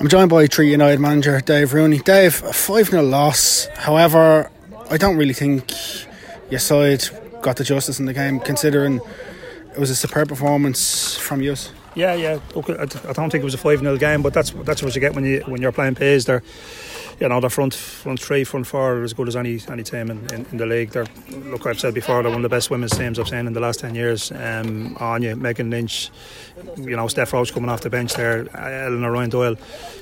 I'm joined by Treaty United manager Dave Rooney. Dave, a 5 0 loss. However, I don't really think your side got the justice in the game, considering it was a superb performance from you. Yeah, yeah. Look, I don't think it was a 5 0 game, but that's that's what you get when, you, when you're playing Peas. They're you know, the front front three, front four are as good as any any team in, in, in, the league. They're look, I've said before, they're one of the best women's teams I've seen in the last ten years. Um, Áine, Megan Lynch, you know, Steph Roche coming off the bench there, Eleanor Ryan Doyle.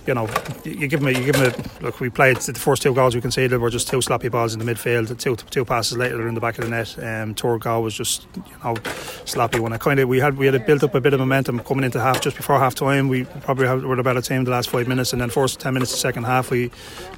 You know, you give them, a, you give. A, look, we played the first two goals we conceded were just two sloppy balls in the midfield. Two two passes later they're in the back of the net. Um, Turgal was just you know sloppy one. I kind of we had we had built up a bit of momentum coming into half just before half time. We probably were the better team the last five minutes, and then first ten minutes the second half we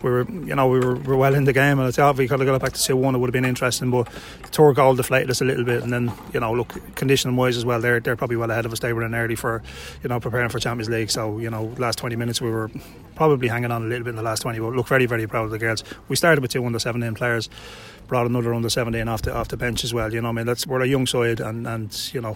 we were you know we were, we were well in the game, and I thought if we could have got it back to two one, it would have been interesting. But the tour goal deflated us a little bit, and then you know look conditioning wise as well, they're they're probably well ahead of us. They were in early for you know preparing for Champions League, so you know last twenty minutes we were probably hanging on a little bit in the last twenty. But look very very proud of the girls. We started with two under seventeen players brought another under 17 off the off the bench as well. You know, I mean, that's we're a young side, and and you know,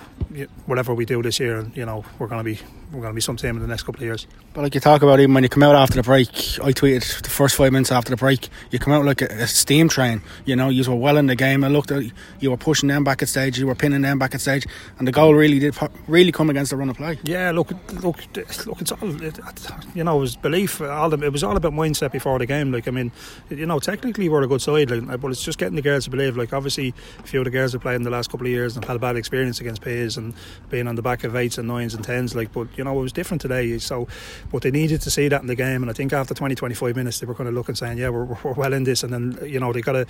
whatever we do this year, you know, we're going to be we're going to be some team in the next couple of years. But like you talk about, even when you come out after the break, I tweeted the first five minutes after the break, you come out like a, a steam train. You know, you were well in the game. I looked at you were pushing them back at stage, you were pinning them back at stage, and the goal really did really come against the run of play. Yeah, look, look, look. It's all it, you know, it was belief. All the, it was all about mindset before the game. Like I mean, you know, technically we're a good side, like, but it's just getting the girls to believe. Like obviously, a few of the girls have played in the last couple of years and have had a bad experience against Peas and being on the back of eights and nines and tens. Like, but you know, it was different today so, but they needed to see that in the game, and I think after 20, 25 minutes, they were kind of looking saying, "Yeah, we're, we're well in this." And then you know they got a,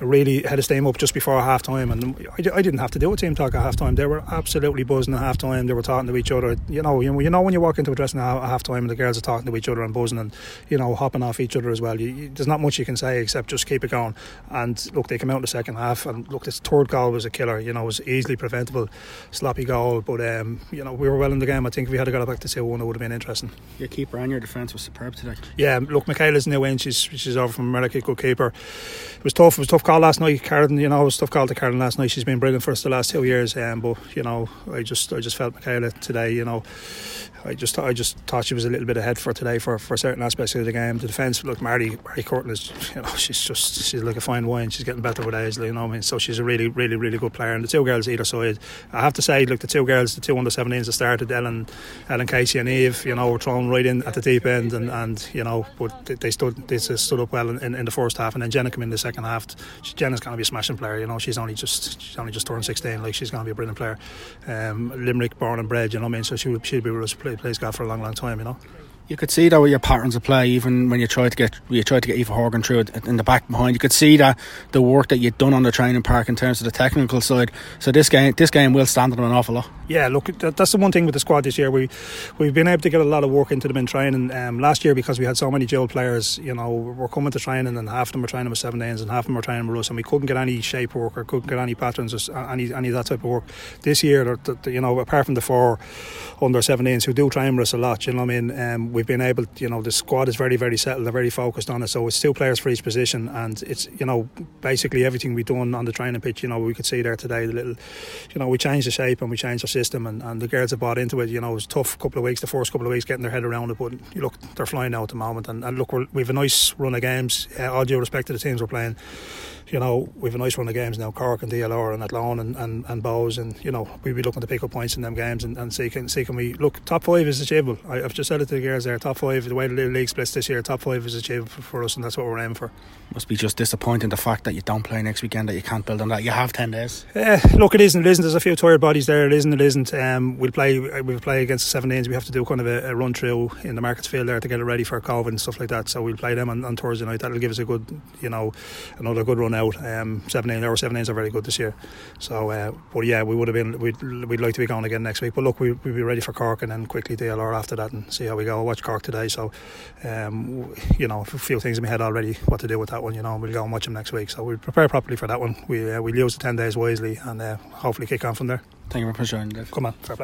a really had a steam up just before half time, and I, I, didn't have to do a team talk at half time. They were absolutely buzzing at half time. They were talking to each other. You know, you, you know when you walk into a dressing at half time and the girls are talking to each other and buzzing and you know hopping off each other as well. You, you, there's not much you can say except just keep it going. And look, they came out in the second half, and look, this third goal was a killer. You know, it was easily preventable, sloppy goal, but um, you know we were well in the game. I think we had got it back to two one, it would have been interesting. Your keeper and your defence was superb today. Yeah, look, Michaela's new in. She's she's over from America, good keeper. It was tough. It was tough call last night. Karen, you know, it was tough call to Karen last night. She's been brilliant for us the last two years. Um, but you know, I just I just felt Michaela today. You know, I just I just thought she was a little bit ahead for today for, for certain aspects of the game. The defence, look, Marty Marty Curtin is you know she's just she's like a fine wine. She's getting better with age, you know. I mean, so she's a really really really good player. And the two girls either side, I have to say, look, the two girls, the two under 17s that started, Ellen Ellen Casey and Eve, you know, were thrown right in at the deep end, and, and you know, but they stood they stood up well in, in, the first half, and then Jenna came in the second half. Jenna's going to be a smashing player, you know. She's only just she's only just turned 16, like she's going to be a brilliant player. Um, Limerick born and bred, you know what I mean. So she she'd be with us play plays golf for a long long time, you know you could see that with your patterns of play, even when you tried to get you tried to get Eva Horgan through it in the back behind. You could see that the work that you'd done on the training park in terms of the technical side. So this game, this game will stand on an awful lot. Yeah, look, that's the one thing with the squad this year. We we've been able to get a lot of work into them in training. Um, last year, because we had so many dual players, you know, we're coming to training and half of them were training with seven days and half of them were training with us, and we couldn't get any shape work or couldn't get any patterns or any any of that type of work. This year, you know, apart from the four under 17s who do train with us a lot, you know, what I mean, um, we've been able, you know the squad is very very settled. They're very focused on it. So it's two players for each position, and it's you know basically everything we've done on the training pitch. You know we could see there today the little, you know we changed the shape and we changed our system, and, and the girls have bought into it. You know it was tough couple of weeks, the first couple of weeks getting their head around it, but you look they're flying now at the moment, and, and look we've a nice run of games. Uh, all due respect to the teams we're playing you know, we've a nice run of games now, Cork and DLR and Athlone and, and, and Bohs, and, you know, we'll be looking to pick up points in them games and, and see, can, see can we, look, top five is achievable. I, have just said it to the girls there, top five, the way the league splits this year, top five is achievable for us, and that's what we're aiming for. Must be just disappointing the fact that you don't play next weekend, that you can't build on that. You have 10 days. Uh, look, it isn't, it isn't. There's a few tired bodies there, it isn't, it isn't. Um, we'll play we'll play against the 17s, we have to do kind of a, a run through in the markets field there to get it ready for COVID and stuff like that, so we'll play them on, on Thursday night. That'll give us a good, you know, another good run out. Um, seven eight our seven eights are very good this year. So, uh, but yeah, we would have been we'd, we'd like to be going again next week. But look, we we'll be ready for Cork and then quickly DLR after that and see how we go. Watch Cork today, so um, you know a few things in my head already what to do with that one. You know, we'll go and watch them next week. So we prepare properly for that one. We uh, we use the ten days wisely and uh, hopefully kick on from there. Thank you very much, Dave. Come on, fair play.